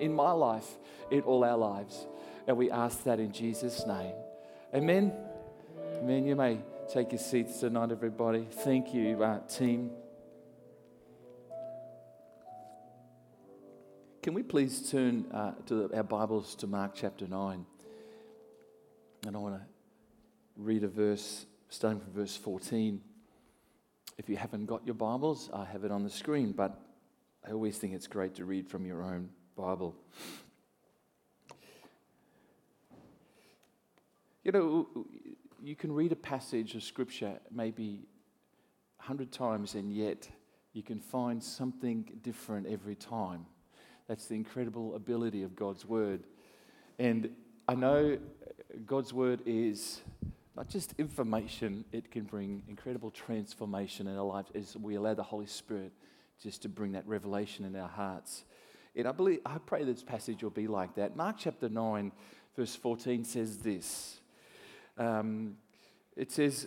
in my life, in all our lives. And we ask that in Jesus' name. Amen. Amen. You may take your seats tonight, everybody. Thank you, uh, team. Can we please turn uh, to our Bibles to Mark chapter 9? And I want to read a verse starting from verse 14. If you haven't got your Bibles, I have it on the screen, but I always think it's great to read from your own Bible. You know, you can read a passage of Scripture maybe a hundred times, and yet you can find something different every time. That's the incredible ability of God's Word. And I know God's Word is not just information, it can bring incredible transformation in our lives as we allow the Holy Spirit just to bring that revelation in our hearts. And I believe, I pray this passage will be like that. Mark chapter 9, verse 14 says this. Um, it says,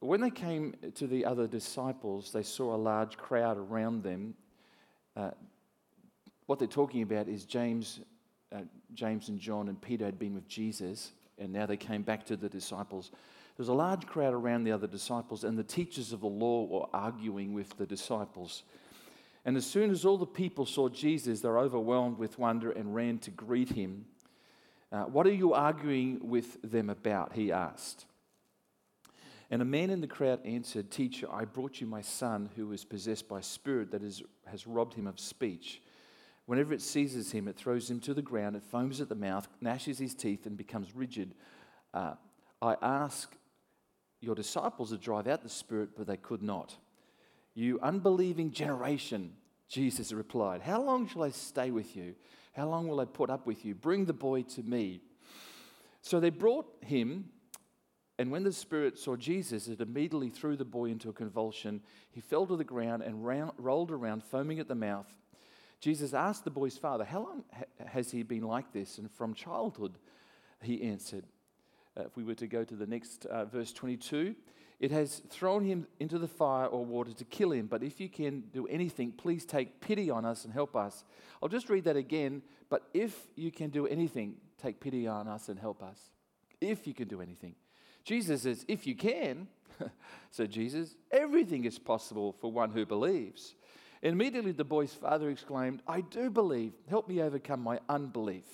When they came to the other disciples, they saw a large crowd around them. Uh, what they're talking about is James, uh, James and John and Peter had been with Jesus, and now they came back to the disciples. There was a large crowd around the other disciples, and the teachers of the law were arguing with the disciples. And as soon as all the people saw Jesus, they were overwhelmed with wonder and ran to greet him. Uh, what are you arguing with them about? He asked. And a man in the crowd answered, Teacher, I brought you my son who is possessed by a spirit that is, has robbed him of speech. Whenever it seizes him, it throws him to the ground, it foams at the mouth, gnashes his teeth, and becomes rigid. Uh, I asked your disciples to drive out the spirit, but they could not. You unbelieving generation, Jesus replied, How long shall I stay with you? How long will I put up with you? Bring the boy to me. So they brought him, and when the spirit saw Jesus, it immediately threw the boy into a convulsion. He fell to the ground and rolled around, foaming at the mouth. Jesus asked the boy's father, How long ha- has he been like this? And from childhood, he answered. Uh, if we were to go to the next uh, verse 22, it has thrown him into the fire or water to kill him. But if you can do anything, please take pity on us and help us. I'll just read that again. But if you can do anything, take pity on us and help us. If you can do anything. Jesus says, if you can. so, Jesus, everything is possible for one who believes. And immediately the boy's father exclaimed, I do believe. Help me overcome my unbelief.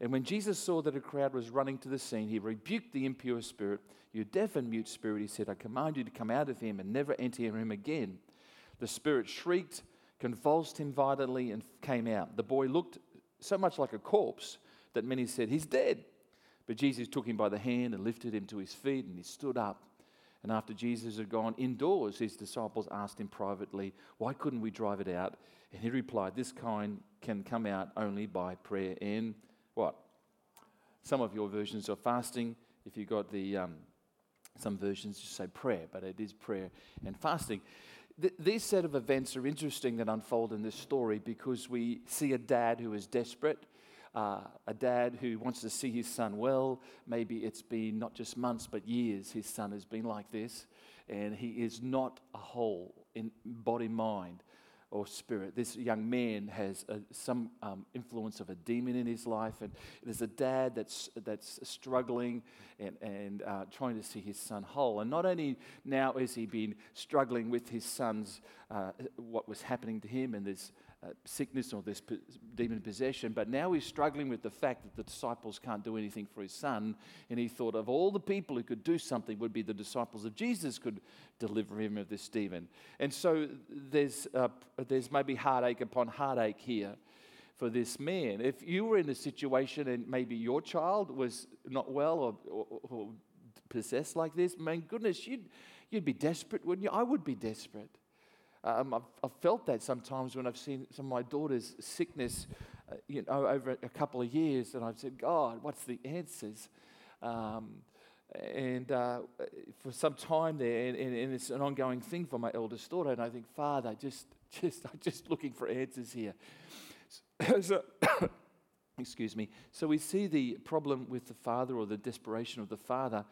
And when Jesus saw that a crowd was running to the scene, he rebuked the impure spirit. You deaf and mute spirit, he said, I command you to come out of him and never enter him again. The spirit shrieked, convulsed him violently, and came out. The boy looked so much like a corpse that many said, He's dead. But Jesus took him by the hand and lifted him to his feet, and he stood up. And after Jesus had gone indoors, his disciples asked him privately, Why couldn't we drive it out? And he replied, This kind can come out only by prayer and what? Some of your versions are fasting. If you've got the, um, some versions just say prayer, but it is prayer and fasting. Th- these set of events are interesting that unfold in this story because we see a dad who is desperate. Uh, a dad who wants to see his son well. Maybe it's been not just months, but years his son has been like this, and he is not a whole in body, mind or spirit. This young man has a, some um, influence of a demon in his life, and there's a dad that's, that's struggling and, and uh, trying to see his son whole. And not only now has he been struggling with his son's, uh, what was happening to him, and this uh, sickness or this po- demon possession, but now he's struggling with the fact that the disciples can't do anything for his son. And he thought of all the people who could do something would be the disciples of Jesus could deliver him of this demon. And so there's, uh, there's maybe heartache upon heartache here for this man. If you were in a situation and maybe your child was not well or, or, or possessed like this, man, goodness, you'd, you'd be desperate, wouldn't you? I would be desperate. Um, I've, I've, felt that sometimes when I've seen some of my daughter's sickness, uh, you know, over a couple of years, and I've said, God, what's the answers? Um, and uh, for some time there, and, and, and, it's an ongoing thing for my eldest daughter, and I think, Father, just, just, I'm just looking for answers here. So, excuse me. So we see the problem with the father or the desperation of the father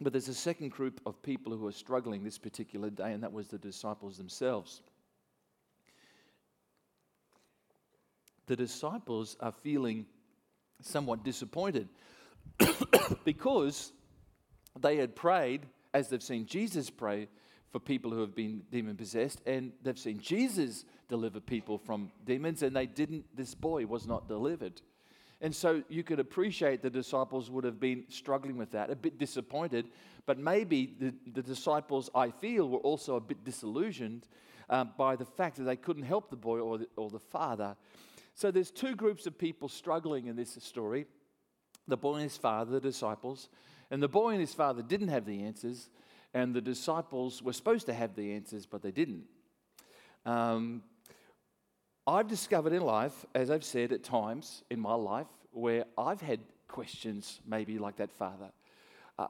but there's a second group of people who are struggling this particular day, and that was the disciples themselves. the disciples are feeling somewhat disappointed because they had prayed, as they've seen Jesus pray, for people who have been demon possessed, and they've seen Jesus deliver people from demons, and they didn't, this boy was not delivered. And so you could appreciate the disciples would have been struggling with that, a bit disappointed, but maybe the, the disciples, I feel, were also a bit disillusioned um, by the fact that they couldn't help the boy or the, or the father. So there's two groups of people struggling in this story the boy and his father, the disciples. And the boy and his father didn't have the answers, and the disciples were supposed to have the answers, but they didn't. Um, I've discovered in life, as I've said at times in my life, where I've had questions maybe like that father. Uh,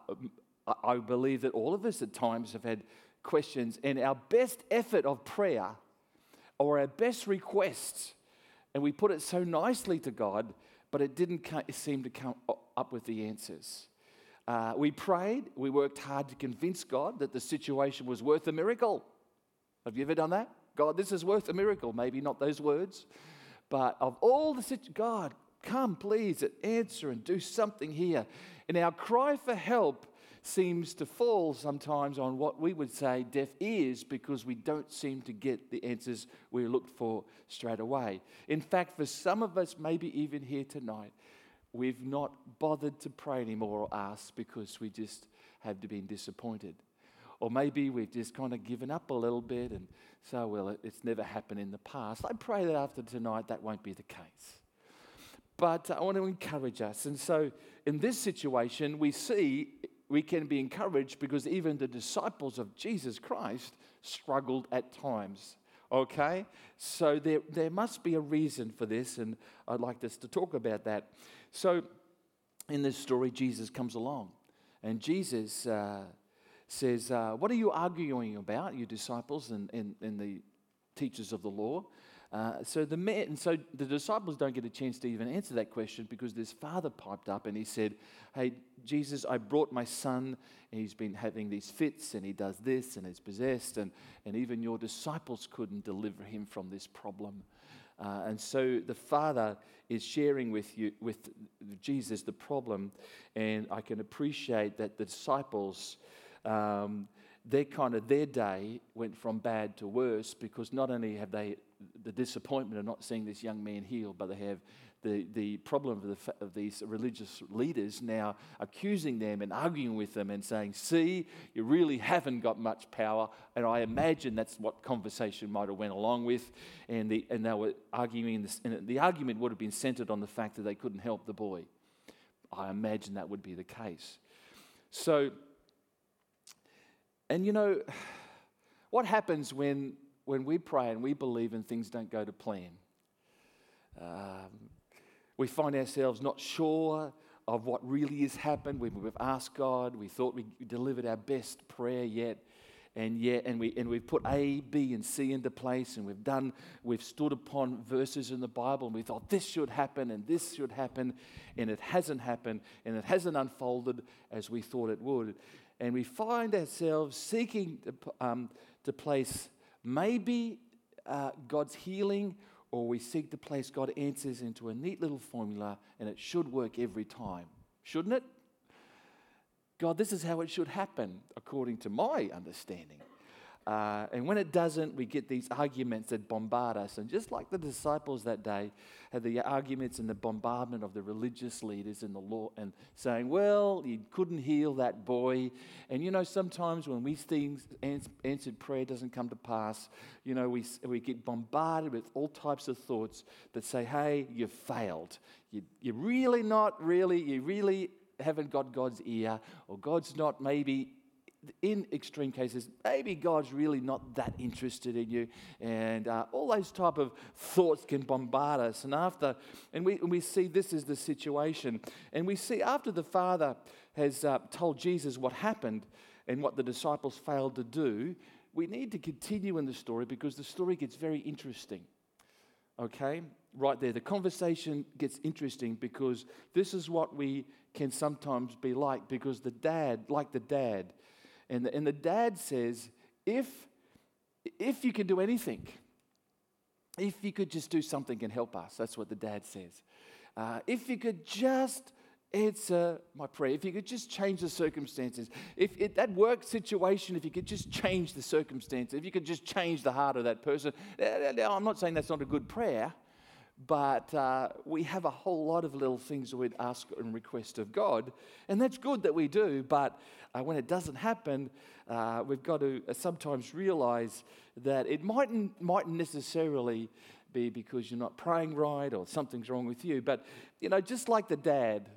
I believe that all of us at times have had questions, and our best effort of prayer or our best requests, and we put it so nicely to God, but it didn't seem to come up with the answers. Uh, we prayed, we worked hard to convince God that the situation was worth a miracle. Have you ever done that? God, this is worth a miracle. Maybe not those words, but of all the situations, God, come please answer and do something here. And our cry for help seems to fall sometimes on what we would say deaf ears because we don't seem to get the answers we looked for straight away. In fact, for some of us, maybe even here tonight, we've not bothered to pray anymore or ask because we just have been disappointed. Or maybe we've just kind of given up a little bit and so, well, it's never happened in the past. I pray that after tonight that won't be the case. But I want to encourage us. And so, in this situation, we see we can be encouraged because even the disciples of Jesus Christ struggled at times. Okay? So there, there must be a reason for this, and I'd like us to talk about that. So, in this story, Jesus comes along, and Jesus uh, says, uh, What are you arguing about, you disciples and, and, and the teachers of the law? Uh, so the man, and so the disciples don't get a chance to even answer that question because this father piped up and he said, "Hey Jesus, I brought my son, and he's been having these fits, and he does this, and he's possessed, and and even your disciples couldn't deliver him from this problem." Uh, and so the father is sharing with you with Jesus the problem, and I can appreciate that the disciples. Um, their kind of their day went from bad to worse because not only have they the disappointment of not seeing this young man healed, but they have the, the problem of, the, of these religious leaders now accusing them and arguing with them and saying, See, you really haven't got much power. And I imagine that's what conversation might have went along with. And, the, and they were arguing, this, and the argument would have been centered on the fact that they couldn't help the boy. I imagine that would be the case. So, and you know, what happens when when we pray and we believe and things don't go to plan. Um, we find ourselves not sure of what really has happened. We, we've asked God, we thought we delivered our best prayer yet, and yet, and we and we've put A, B, and C into place, and we've done, we've stood upon verses in the Bible, and we thought this should happen and this should happen, and it hasn't happened, and it hasn't unfolded as we thought it would, and we find ourselves seeking to, um, to place Maybe uh, God's healing, or we seek to place God answers into a neat little formula and it should work every time. Shouldn't it? God, this is how it should happen, according to my understanding. Uh, and when it doesn't, we get these arguments that bombard us. And just like the disciples that day had the arguments and the bombardment of the religious leaders and the law and saying, well, you couldn't heal that boy. And you know, sometimes when we see answered prayer doesn't come to pass, you know, we, we get bombarded with all types of thoughts that say, hey, you failed. You, you're really not really, you really haven't got God's ear, or God's not maybe in extreme cases, maybe God's really not that interested in you, and uh, all those type of thoughts can bombard us. And after, and we, and we see this is the situation, and we see after the Father has uh, told Jesus what happened and what the disciples failed to do, we need to continue in the story because the story gets very interesting. Okay, right there, the conversation gets interesting because this is what we can sometimes be like because the dad, like the dad, and the, and the dad says, if, if you can do anything, if you could just do something and help us, that's what the dad says. Uh, if you could just answer my prayer, if you could just change the circumstances, if it, that work situation, if you could just change the circumstances, if you could just change the heart of that person. I'm not saying that's not a good prayer, but uh, we have a whole lot of little things we'd ask and request of God, and that's good that we do, but uh, when it doesn't happen, uh, we've got to uh, sometimes realize that it mightn't, mightn't necessarily be because you're not praying right or something's wrong with you, but you know, just like the dad,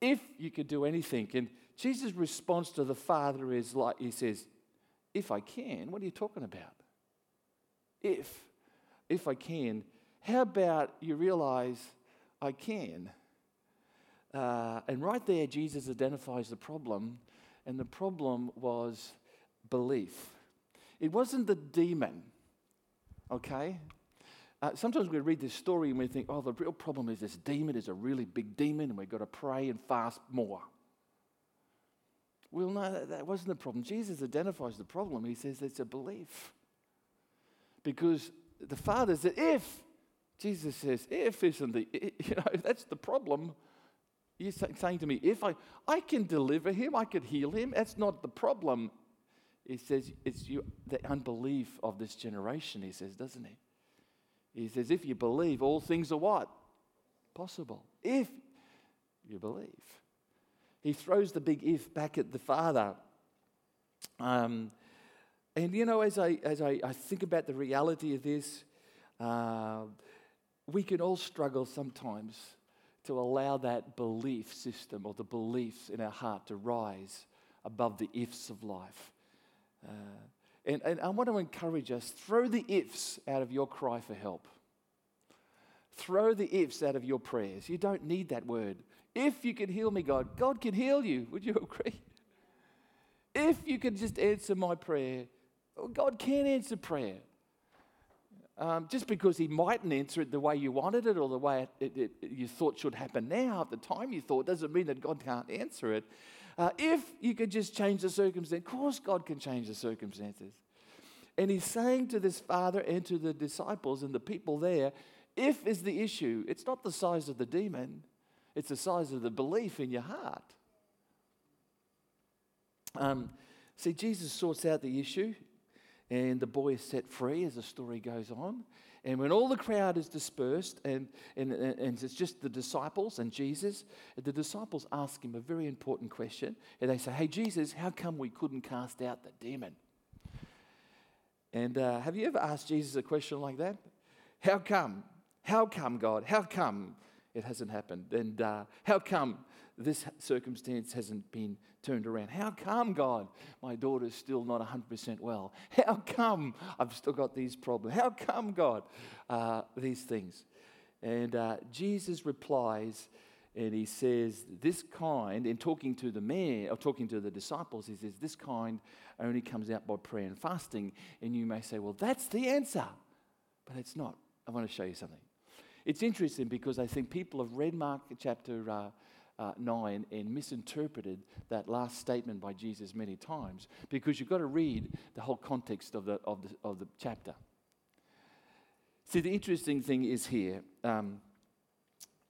if you could do anything, and Jesus' response to the Father is like, He says, If I can, what are you talking about? If, if I can, how about you realize I can? Uh, and right there, Jesus identifies the problem, and the problem was belief. It wasn't the demon, okay? Uh, sometimes we read this story and we think, oh, the real problem is this demon is a really big demon and we've got to pray and fast more. Well, no, that, that wasn't the problem. Jesus identifies the problem. He says it's a belief. Because the Father said, if, Jesus says, if isn't the, you know, if that's the problem. You're saying to me, if I, I can deliver him, I could heal him, that's not the problem. He says, it's you, the unbelief of this generation, he says, doesn't he? He says, if you believe, all things are what? Possible. If you believe. He throws the big if back at the Father. Um, and you know, as I, as I, I think about the reality of this, uh, we can all struggle sometimes to allow that belief system or the beliefs in our heart to rise above the ifs of life. Uh, and, and I want to encourage us throw the ifs out of your cry for help. Throw the ifs out of your prayers. You don't need that word. If you can heal me, God, God can heal you. Would you agree? If you can just answer my prayer, God can answer prayer. Um, just because He mightn't answer it the way you wanted it or the way it, it, it, you thought should happen now at the time you thought doesn't mean that God can't answer it. Uh, if you could just change the circumstance, of course, God can change the circumstances. And he's saying to this father and to the disciples and the people there, if is the issue, it's not the size of the demon, it's the size of the belief in your heart. Um, see, Jesus sorts out the issue, and the boy is set free as the story goes on. And when all the crowd is dispersed and, and, and it's just the disciples and Jesus, the disciples ask him a very important question. And they say, Hey, Jesus, how come we couldn't cast out the demon? And uh, have you ever asked Jesus a question like that? How come? How come, God? How come it hasn't happened? And uh, how come this circumstance hasn't been turned around? How come, God, my daughter's still not 100% well? How come I've still got these problems? How come, God, uh, these things? And uh, Jesus replies, and he says, This kind, in talking to the man, or talking to the disciples, he says, This kind only comes out by prayer and fasting. And you may say, Well, that's the answer. But it's not. I want to show you something. It's interesting because I think people have read Mark chapter uh, uh, 9 and misinterpreted that last statement by Jesus many times because you've got to read the whole context of the, of the, of the chapter. See, the interesting thing is here. Um,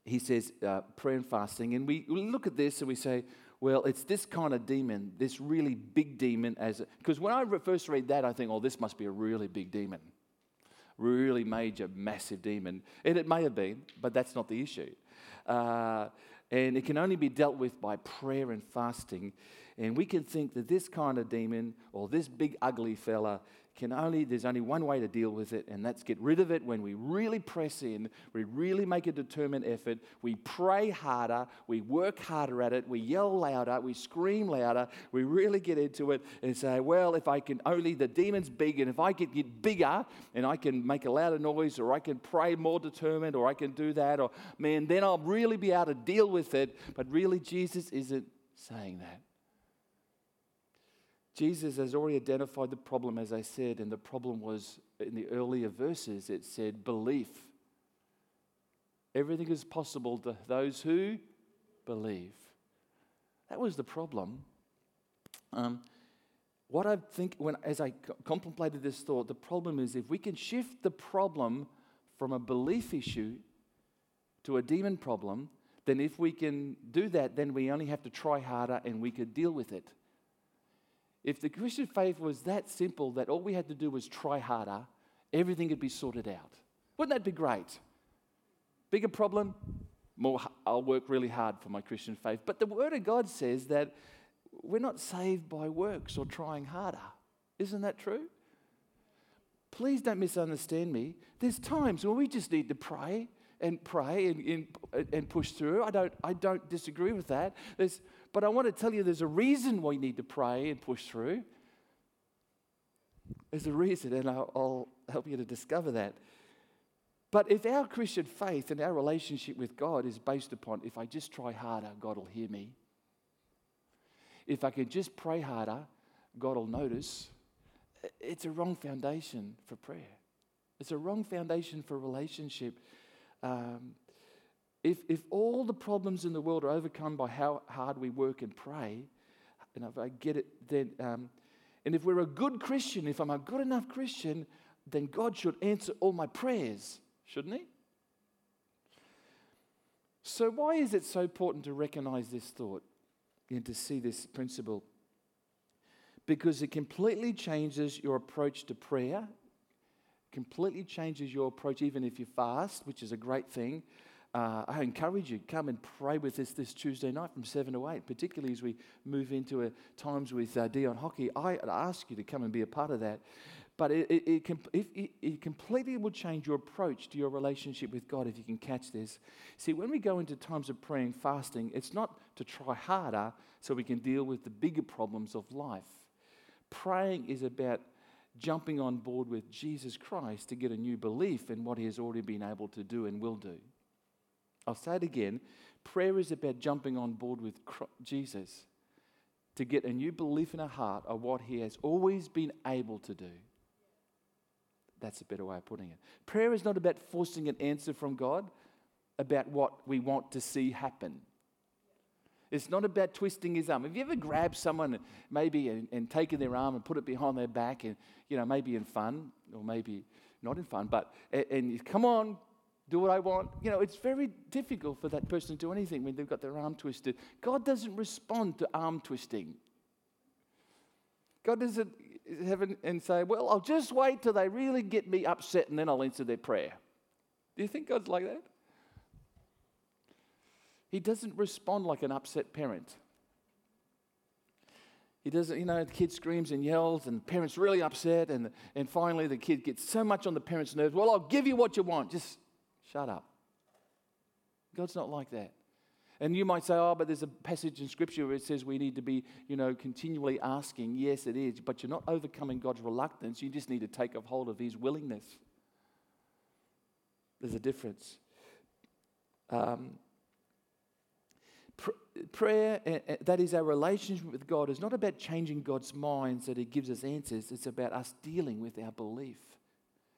he says uh, prayer and fasting, and we, look at this and we say, well, it's this kind of demon, this really big demon. As because when I first read that, I think, oh, this must be a really big demon, really major, massive demon, and it may have been, but that's not the issue. Uh, and it can only be dealt with by prayer and fasting. And we can think that this kind of demon or this big ugly fella can only, there's only one way to deal with it, and that's get rid of it when we really press in, we really make a determined effort, we pray harder, we work harder at it, we yell louder, we scream louder, we really get into it and say, well, if I can only, the demon's big, and if I can get bigger and I can make a louder noise, or I can pray more determined, or I can do that, or man, then I'll really be able to deal with it. But really, Jesus isn't saying that. Jesus has already identified the problem, as I said, and the problem was in the earlier verses, it said belief. Everything is possible to those who believe. That was the problem. Um, what I think, when, as I contemplated this thought, the problem is if we can shift the problem from a belief issue to a demon problem, then if we can do that, then we only have to try harder and we could deal with it. If the Christian faith was that simple that all we had to do was try harder, everything could be sorted out. Wouldn't that be great? Bigger problem, more I'll work really hard for my Christian faith. But the Word of God says that we're not saved by works or trying harder. Isn't that true? Please don't misunderstand me. There's times when we just need to pray and pray and, and, and push through. I don't, I don't disagree with that. There's, but I want to tell you there's a reason why we need to pray and push through. There's a reason, and I'll, I'll help you to discover that. But if our Christian faith and our relationship with God is based upon if I just try harder, God will hear me. If I can just pray harder, God will notice. It's a wrong foundation for prayer. It's a wrong foundation for relationship. Um, if, if all the problems in the world are overcome by how hard we work and pray, and if I get it, then, um, and if we're a good Christian, if I'm a good enough Christian, then God should answer all my prayers shouldn't he? So, why is it so important to recognize this thought and to see this principle? Because it completely changes your approach to prayer, completely changes your approach, even if you fast, which is a great thing. Uh, I encourage you, come and pray with us this Tuesday night from 7 to 8, particularly as we move into a, times with uh, Dion Hockey. I ask you to come and be a part of that but it, it, it, it, it completely will change your approach to your relationship with God if you can catch this. See, when we go into times of praying, fasting, it's not to try harder so we can deal with the bigger problems of life. Praying is about jumping on board with Jesus Christ to get a new belief in what He has already been able to do and will do. I'll say it again prayer is about jumping on board with Jesus to get a new belief in our heart of what He has always been able to do. That's a better way of putting it. Prayer is not about forcing an answer from God about what we want to see happen. It's not about twisting his arm. Have you ever grabbed someone maybe and, and, taken their arm and put it behind their back and, you know, maybe in fun or maybe not in fun, but, and, and you, come on, do what I want. You know, it's very difficult for that person to do anything when they've got their arm twisted. God doesn't respond to arm twisting. God doesn't, heaven and say, Well, I'll just wait till they really get me upset and then I'll answer their prayer. Do you think God's like that? He doesn't respond like an upset parent. He doesn't, you know, the kid screams and yells, and the parent's really upset, and, and finally the kid gets so much on the parent's nerves. Well, I'll give you what you want. Just shut up. God's not like that. And you might say, oh, but there's a passage in Scripture where it says we need to be, you know, continually asking. Yes, it is. But you're not overcoming God's reluctance. You just need to take a hold of His willingness. There's a difference. Um, prayer, that is our relationship with God, is not about changing God's mind so that He gives us answers. It's about us dealing with our belief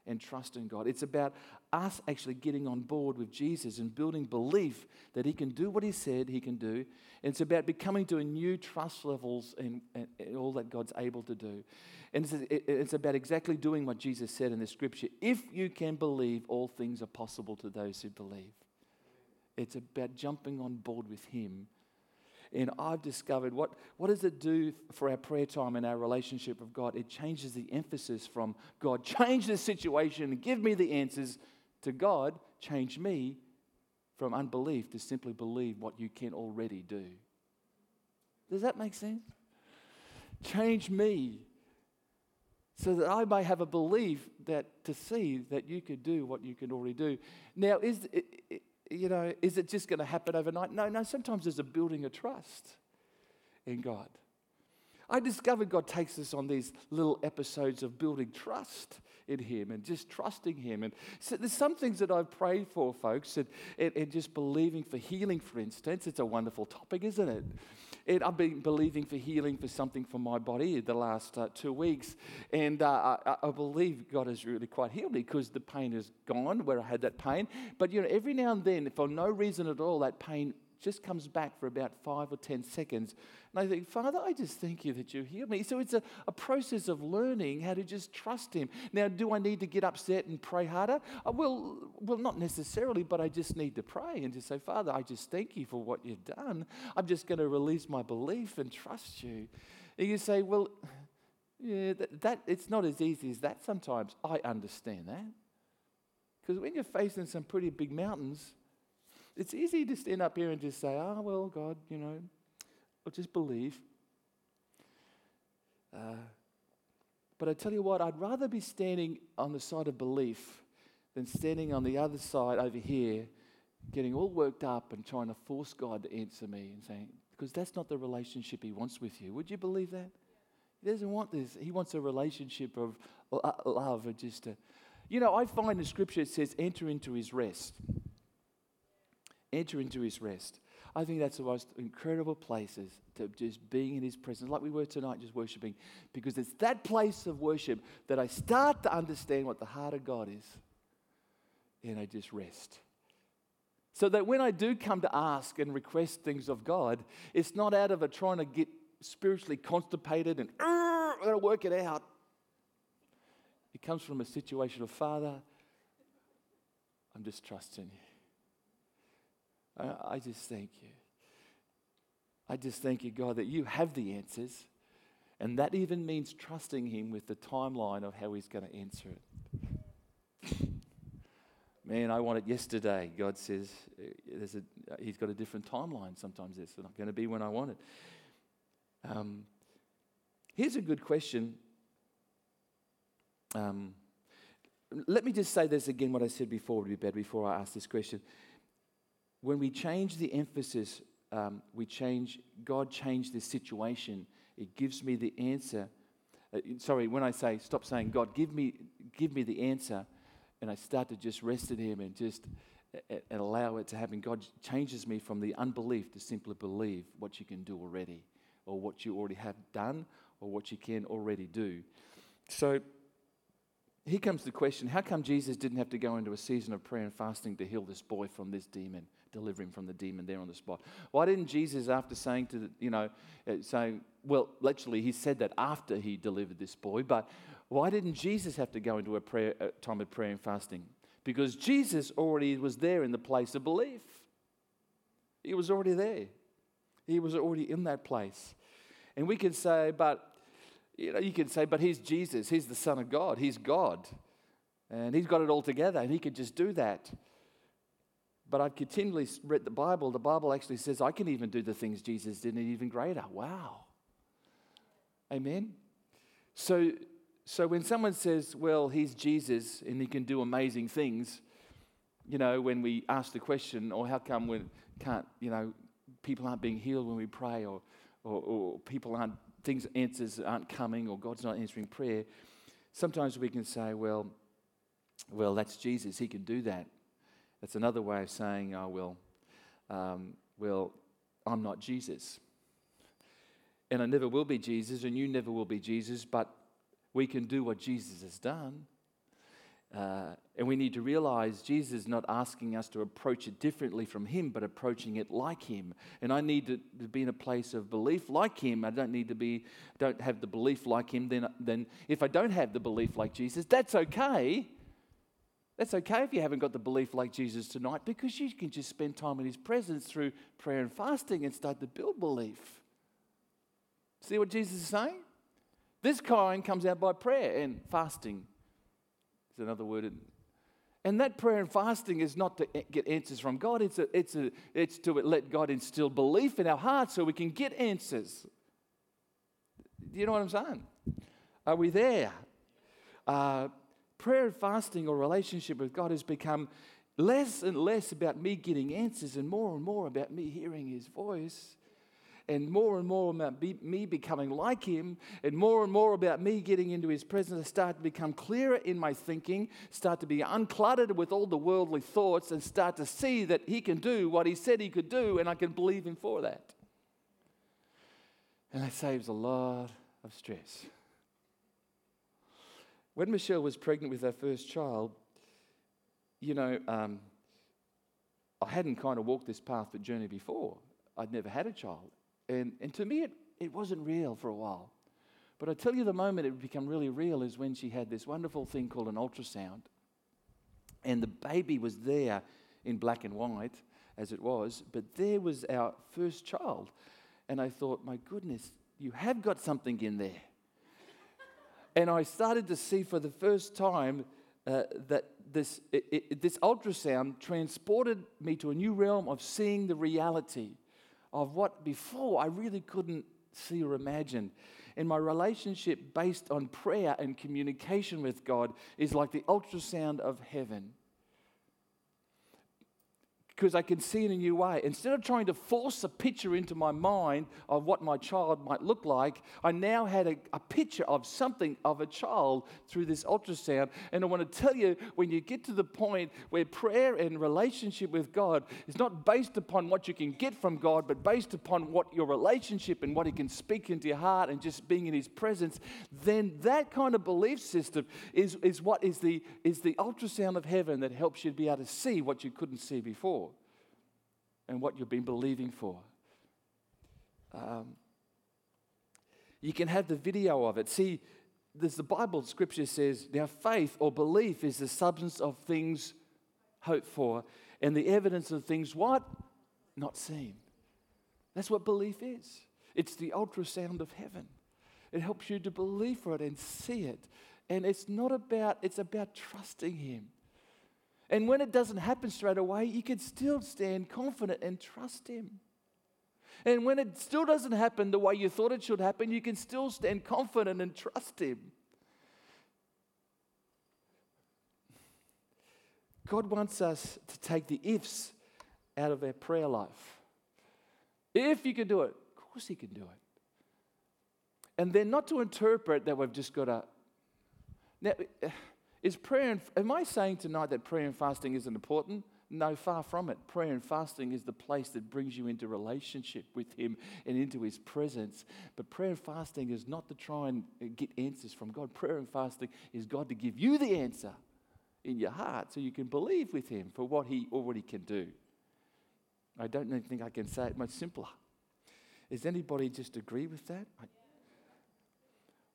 and trust in God. It's about us actually getting on board with Jesus and building belief that He can do what He said He can do. And it's about becoming to a new trust levels and, all that God's able to do. And it's, it's about exactly doing what Jesus said in the scripture. If you can believe, all things are possible to those who believe. It's about jumping on board with Him and I've discovered what, what does it do for our prayer time and our relationship with God? It changes the emphasis from God, change the situation and give me the answers, to God, change me from unbelief to simply believe what you can already do. Does that make sense? Change me so that I may have a belief that to see that you could do what you can already do. Now, is, you know, is it just going to happen overnight? No, no, sometimes there's a building of trust in God. I discovered God takes us on these little episodes of building trust in Him and just trusting Him. And so there's some things that I've prayed for, folks, and, and, and just believing for healing, for instance. It's a wonderful topic, isn't it? I've been believing for healing for something for my body the last uh, two weeks. And uh, I, I, believe God has really quite healed me because the pain is gone where I had that pain. But, you know, every now and then, for no reason at all, that pain just comes back for about five or ten seconds. And I think, Father, I just thank you that you hear me. So it's a, a process of learning how to just trust Him. Now, do I need to get upset and pray harder? Uh, well, well, not necessarily, but I just need to pray and just say, Father, I just thank you for what you've done. I'm just going to release my belief and trust you. And you say, well, yeah, that, that it's not as easy as that sometimes. I understand that. Because when you're facing some pretty big mountains, it's easy to stand up here and just say, oh, well, God, you know, I'll just believe. Uh, but I tell you what, I'd rather be standing on the side of belief than standing on the other side over here, getting all worked up and trying to force God to answer me and saying, because that's not the relationship He wants with you. Would you believe that? He doesn't want this. He wants a relationship of love, or just a, you know, I find in Scripture it says, enter into his rest. Enter into his rest. I think that's the most incredible places to just being in his presence, like we were tonight, just worshiping, because it's that place of worship that I start to understand what the heart of God is, and I just rest. So that when I do come to ask and request things of God, it's not out of a trying to get spiritually constipated and, I'm going to work it out. It comes from a situation of, Father, I'm just trusting you. I, just thank you. I just thank you, God, that you have the answers. And that even means trusting Him with the timeline of how He's going to answer it. Man, I want it yesterday. God says uh, a, He's got a different timeline. Sometimes it's not going to be when I want it. Um, here's a good question um, let me just say this again, what I said before would be better before I ask this question. When we change the emphasis, um, we change, God changed the situation. It gives me the answer. Uh, sorry, when I say, stop saying, God, give me, give me the answer, and I start to just rest in Him and just and allow it to happen. God changes me from the unbelief to simply believe what you can do already, or what you already have done, or what you can already do. So, here comes the question how come Jesus didn't have to go into a season of prayer and fasting to heal this boy from this demon, deliver him from the demon there on the spot? Why didn't Jesus, after saying to, the, you know, uh, saying, well, literally, he said that after he delivered this boy, but why didn't Jesus have to go into a prayer, a time of prayer and fasting? Because Jesus already was there in the place of belief. He was already there. He was already in that place. And we can say, but you know, you can say, but he's Jesus, he's the Son of God, he's God, and he's got it all together, and he could just do that. But I've continually read the Bible. The Bible actually says I can even do the things Jesus did, and even greater. Wow. Amen. So, so when someone says, well, he's Jesus and he can do amazing things, you know, when we ask the question, or how come we can't, you know, people aren't being healed when we pray, or, or, or people aren't things, answers aren't coming or God's not answering prayer, sometimes we can say, well, well, that's Jesus. He can do that. That's another way of saying, oh, well, um, well, I'm not Jesus. And I never will be Jesus, and you never will be Jesus, but we can do what Jesus has done. Uh, and we need to realize Jesus is not asking us to approach it differently from Him, but approaching it like Him. And I need to, to, be in a place of belief like Him. I don't need to be, don't have the belief like Him. Then, then if I don't have the belief like Jesus, that's okay. That's okay if you haven't got the belief like Jesus tonight, because you can just spend time in His presence through prayer and fasting and start to build belief. See what Jesus is saying? This kind comes out by prayer and fasting another word. And that prayer and fasting is not to get answers from God, it's, a, it's, a, it's to let God instill belief in our hearts so we can get answers. Do you know what I'm saying? Are we there? Uh, prayer and fasting or relationship with God has become less and less about me getting answers and more and more about me hearing His voice and more and more about me becoming like him, and more and more about me getting into his presence, I start to become clearer in my thinking, start to be uncluttered with all the worldly thoughts, and start to see that he can do what he said he could do, and I can believe him for that. And that saves a lot of stress. When Michelle was pregnant with her first child, you know, um, I hadn't kind of walked this path of journey before. I'd never had a child. And, and to me, it, it wasn't real for a while. But I tell you, the moment it become really real is when she had this wonderful thing called an ultrasound. And the baby was there in black and white, as it was, but there was our first child. And I thought, my goodness, you have got something in there. and I started to see for the first time uh, that this, it, it, this ultrasound transported me to a new realm of seeing the reality of what before I really couldn't see or imagine. And my relationship based on prayer and communication with God is like the ultrasound of heaven because I can see in a new way. Instead of trying to force a picture into my mind of what my child might look like, I now had a, a, picture of something of a child through this ultrasound. And I want to tell you when you get to the point where prayer and relationship with God is not based upon what you can get from God, but based upon what your relationship and what He can speak into your heart and just being in His presence, then that kind of belief system is, is what is the, is the ultrasound of heaven that helps you to be able to see what you couldn't see before and what you've been believing for. Um, you can have the video of it. See, there's the Bible scripture says, now faith or belief is the substance of things hoped for and the evidence of things what? Not seen. That's what belief is. It's the ultrasound of heaven. It helps you to believe for it and see it. And it's not about, it's about trusting Him. And when it doesn't happen straight away, you can still stand confident and trust Him. And when it still doesn't happen the way you thought it should happen, you can still stand confident and trust Him. God wants us to take the ifs out of our prayer life. If you can do it, of course He can do it. And then not to interpret that we've just got to. Now, is prayer and, am I saying tonight that prayer and fasting isn't important? No, far from it. Prayer and fasting is the place that brings you into relationship with Him and into His presence. But prayer and fasting is not to try and uh, get answers from God. Prayer and fasting is God to give you the answer in your heart so you can believe with Him for what He already can do. I don't think I can say it much simpler. Does anybody just agree with that? I,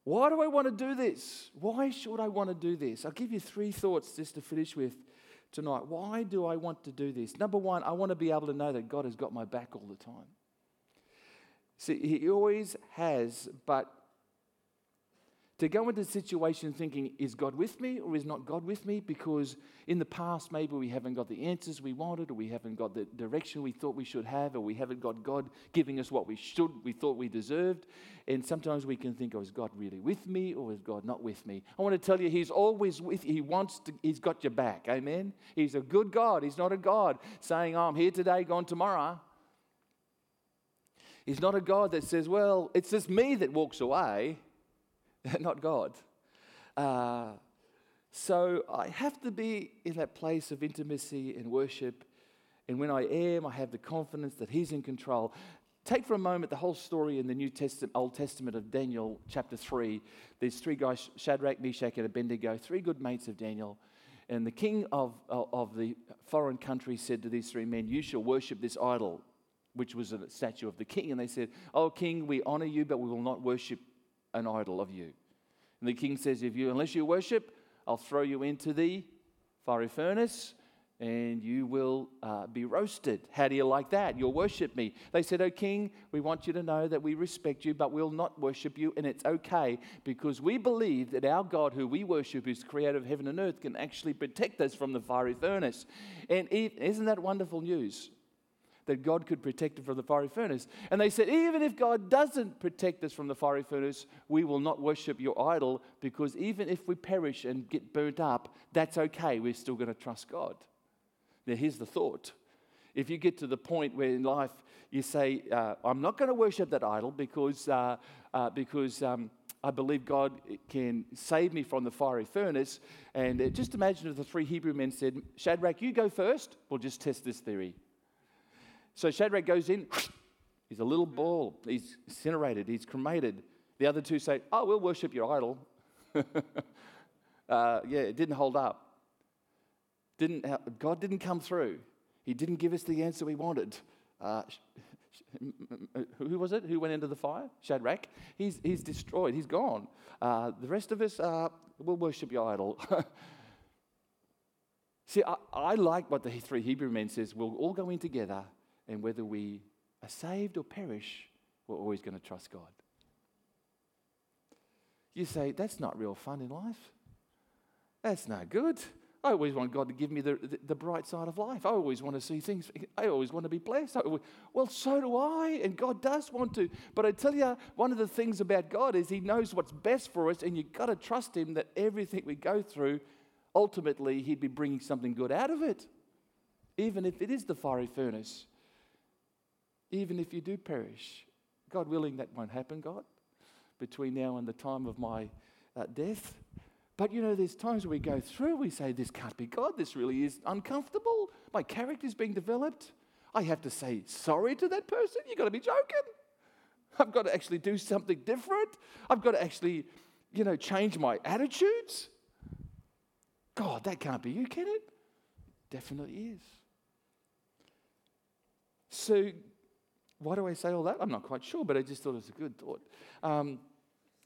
why do I want to do this? Why should I want to do this? I'll give you three thoughts just to finish with tonight. Why do I want to do this? Number one, I want to be able to know that God has got my back all the time. See, He always has, but to go into a situation thinking, is God with me or is not God with me? Because in the past, maybe we haven't got the answers we wanted, or we haven't got the direction we thought we should have, or we haven't got God giving us what we should, we thought we deserved. And sometimes we can think, oh, is God really with me or is God not with me? I want to tell you, He's always with you. He wants to, He's got your back. Amen? He's a good God. He's not a God saying, oh, I'm here today, gone tomorrow. He's not a God that says, well, it's just me that walks away. not God. Uh, so I have to be in that place of intimacy and worship. And when I am, I have the confidence that He's in control. Take for a moment the whole story in the New Testament, Old Testament of Daniel, chapter 3. There's three guys, Shadrach, Meshach, and Abednego, three good mates of Daniel. And the king of, of the foreign country said to these three men, You shall worship this idol, which was a statue of the king. And they said, Oh, king, we honor you, but we will not worship an idol of you. And the king says, If you, unless you worship, I'll throw you into the fiery furnace and you will uh, be roasted. How do you like that? You'll worship me. They said, Oh, king, we want you to know that we respect you, but we'll not worship you, and it's okay because we believe that our God, who we worship, who's creator of heaven and earth, can actually protect us from the fiery furnace. And isn't that wonderful news? That God could protect us from the fiery furnace. And they said, even if God doesn't protect us from the fiery furnace, we will not worship your idol because even if we perish and get burnt up, that's okay. We're still going to trust God. Now, here's the thought. If you get to the point where in life you say, uh, I'm not going to worship that idol because, uh, uh, because um, I believe God can save me from the fiery furnace. And uh, just imagine if the three Hebrew men said, Shadrach, you go first. We'll just test this theory. So Shadrach goes in, he's a little ball, he's incinerated, he's cremated. The other two say, Oh, we'll worship your idol. uh, yeah, it didn't hold up. Didn't, God didn't come through. He didn't give us the answer we wanted. Uh, who was it? Who went into the fire? Shadrach. He's, he's destroyed. He's gone. Uh, the rest of us uh, will worship your idol. See, I, I, like what the three Hebrew men says. We'll all go in together, and whether we are saved or perish, we're always going to trust God. You say, that's not real fun in life. That's not good. I always want God to give me the, the, the, bright side of life. I always want to see things. I always want to be blessed. Well, so do I, and God does want to. But I tell you, one of the things about God is He knows what's best for us, and you've got to trust Him that everything we go through, ultimately, He'd be bringing something good out of it. Even if it is the fiery furnace, even if you do perish. God willing, that won't happen, God, between now and the time of my uh, death. But you know, there's times we go through, we say, This can't be God. This really is uncomfortable. My character's being developed. I have to say sorry to that person. You've got to be joking. I've got to actually do something different. I've got to actually, you know, change my attitudes. God, that can't be you, can it? Definitely is. So, why do I say all that? I'm not quite sure, but I just thought it was a good thought. Um,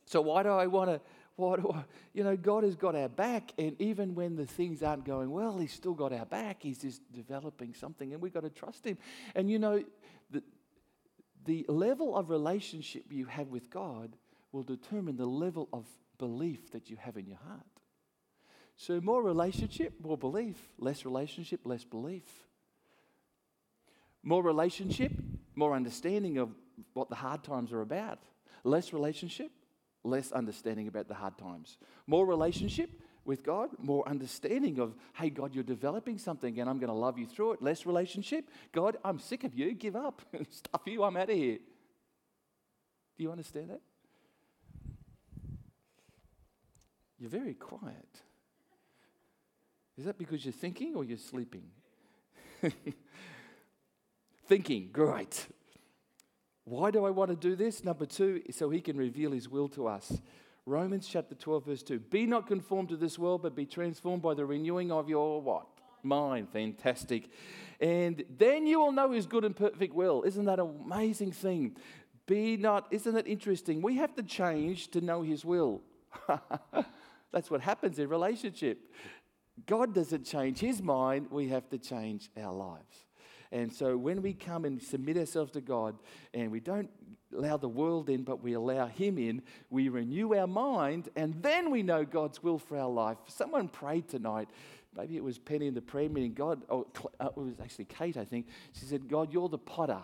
so, why do I want to what, do I? you know, God has got our back, and even when the things aren't going well, He's still got our back. He's just developing something, and we've got to trust Him. And you know, the, the level of relationship you have with God will determine the level of belief that you have in your heart. So, more relationship, more belief. Less relationship, less belief. More relationship, more understanding of what the hard times are about. Less relationship, less understanding about the hard times. More relationship with God, more understanding of, hey, God, you're developing something and I'm going to love you through it. Less relationship. God, I'm sick of you. Give up. Stuff you. I'm out of here. Do you understand that? You're very quiet. Is that because you're thinking or you're sleeping? thinking, great. Why do I want to do this? Number two, so he can reveal his will to us. Romans chapter 12, verse 2. Be not conformed to this world, but be transformed by the renewing of your what? Mind. Fantastic. And then you will know his good and perfect will. Isn't that an amazing thing? Be not, isn't it interesting? We have to change to know his will. That's what happens in relationship. God doesn't change his mind, we have to change our lives. And so when we come and submit ourselves to God and we don't allow the world in, but we allow Him in, we renew our mind and then we know God's will for our life. Someone prayed tonight. Maybe it was Penny in the prayer meeting. God, oh, uh, it was actually Kate, I think. She said, God, you're the potter.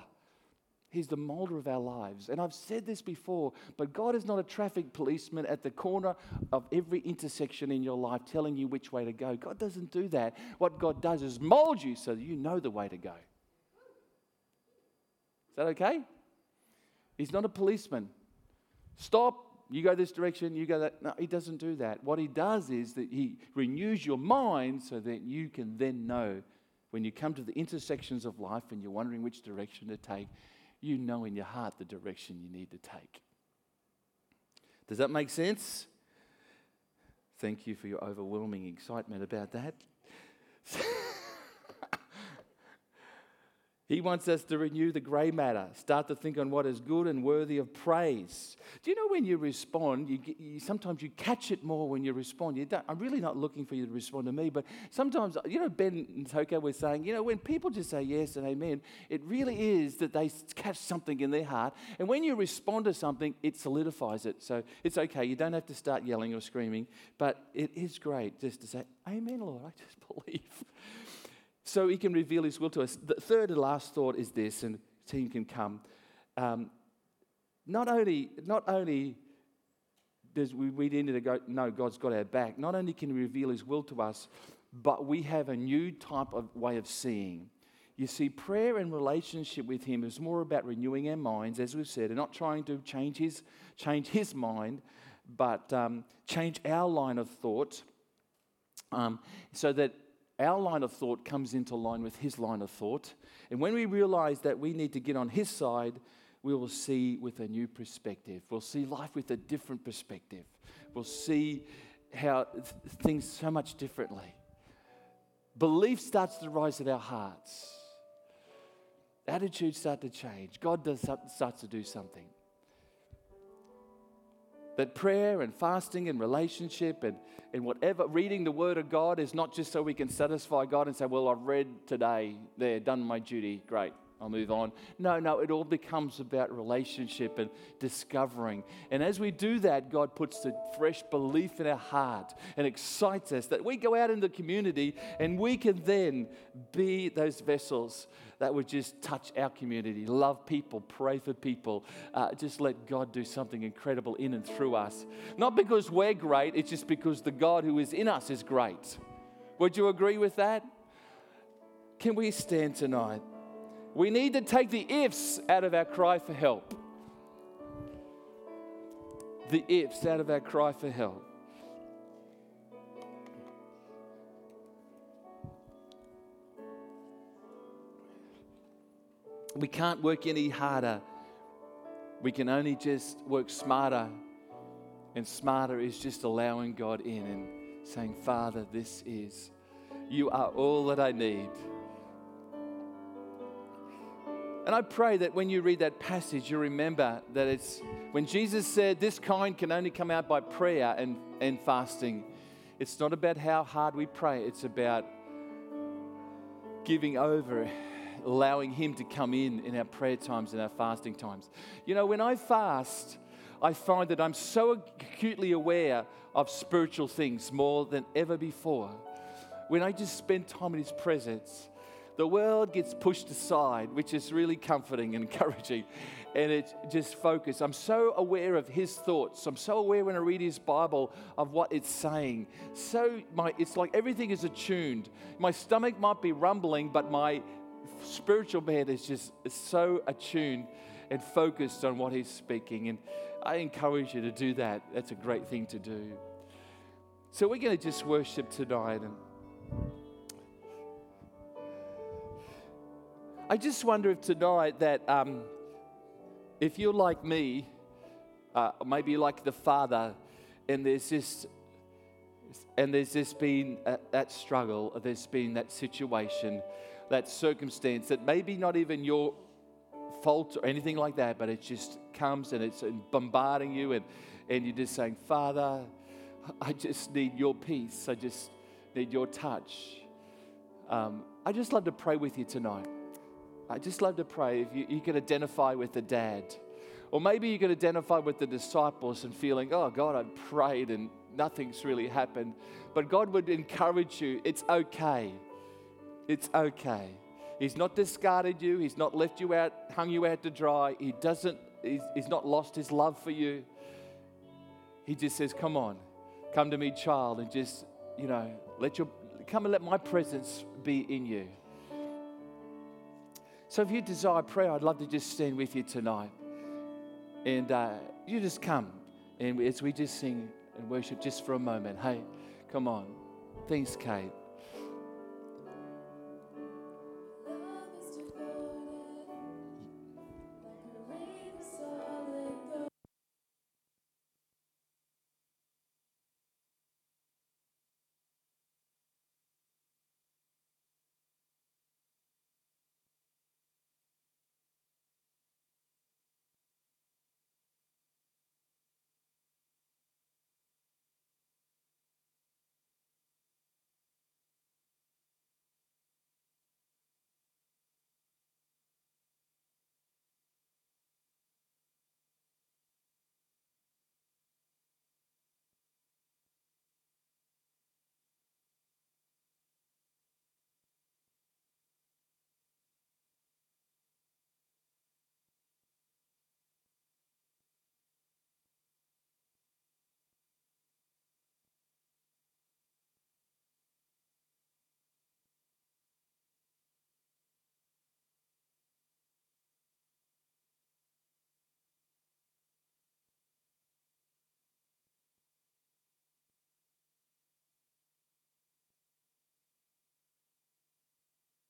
He's the molder of our lives. And I've said this before, but God is not a traffic policeman at the corner of every intersection in your life telling you which way to go. God doesn't do that. What God does is mold you so that you know the way to go. Is that okay? He's not a policeman. Stop, you go this direction, you go that. No, he doesn't do that. What he does is that he renews your mind so that you can then know when you come to the intersections of life and you're wondering which direction to take, you know in your heart the direction you need to take. Does that make sense? Thank you for your overwhelming excitement about that. He wants us to renew the grey matter, start to think on what is good and worthy of praise. Do you know when you respond, you, you sometimes you catch it more when you respond. You I'm really not looking for you to respond to me, but sometimes, you know, Ben and Toko were saying, you know, when people just say yes and amen, it really is that they catch something in their heart. And when you respond to something, it solidifies it. So it's okay. You don't have to start yelling or screaming, but it is great just to say, Amen, Lord, I just believe so he can reveal his will to us. The third and last thought is this, and team can come. Um, not only, not only does we, we need to go, know God's got our back, not only can he reveal his will to us, but we have a new type of way of seeing. You see, prayer and relationship with Him is more about renewing our minds, as we've said, and not trying to change His, change his mind, but um, change our line of thought um, so that our line of thought comes into line with his line of thought. And when we realize that we need to get on his side, we will see with a new perspective. We'll see life with a different perspective. We'll see how things so much differently. Belief starts to rise in our hearts. attitudes start to change. God does, starts to do something. That prayer and fasting and relationship and, and whatever, reading the Word of God is not just so we can satisfy God and say, Well, I've read today, there, done my duty, great. I'll move on. No, no, it all becomes about relationship and discovering. And as we do that, God puts the fresh belief in our heart and excites us that we go out in the community and we can then be those vessels that would just touch our community, love people, pray for people, uh, just let God do something incredible in and through us. Not because we're great, it's just because the God who is in us is great. Would you agree with that? Can we stand tonight? We need to take the ifs out of our cry for help. The ifs out of our cry for help. We can't work any harder. We can only just work smarter. And smarter is just allowing God in and saying, Father, this is, you are all that I need. And I pray that when you read that passage, you remember that it's when Jesus said this kind can only come out by prayer and, and fasting. It's not about how hard we pray, it's about giving over, allowing Him to come in in our prayer times and our fasting times. You know, when I fast, I find that I'm so acutely aware of spiritual things more than ever before. When I just spend time in His presence, the world gets pushed aside, which is really comforting and encouraging. And it just focus. I'm so aware of his thoughts. I'm so aware when I read his Bible of what it's saying. So my it's like everything is attuned. My stomach might be rumbling, but my spiritual man is just so attuned and focused on what he's speaking. And I encourage you to do that. That's a great thing to do. So we're going to just worship tonight and I just wonder if tonight that um, if you're like me, uh, maybe like the father, and there's this, and there's just been a, that struggle, there's been that situation, that circumstance that maybe not even your fault or anything like that, but it just comes and it's bombarding you, and, and you're just saying, Father, I just need your peace. I just need your touch. Um, I just love to pray with you tonight. I just love to pray if you, you can identify with the dad. Or maybe you can identify with the disciples and feeling, oh, God, I prayed and nothing's really happened. But God would encourage you, it's okay. It's okay. He's not discarded you, He's not left you out, hung you out to dry. He doesn't, he's, he's not lost His love for you. He just says, come on, come to me, child, and just, you know, let your, come and let my presence be in you. So if you desire prayer, I'd love to just stand with you tonight. And uh, you just come. And as we just sing and worship just for a moment, hey, come on. Thanks, Kate.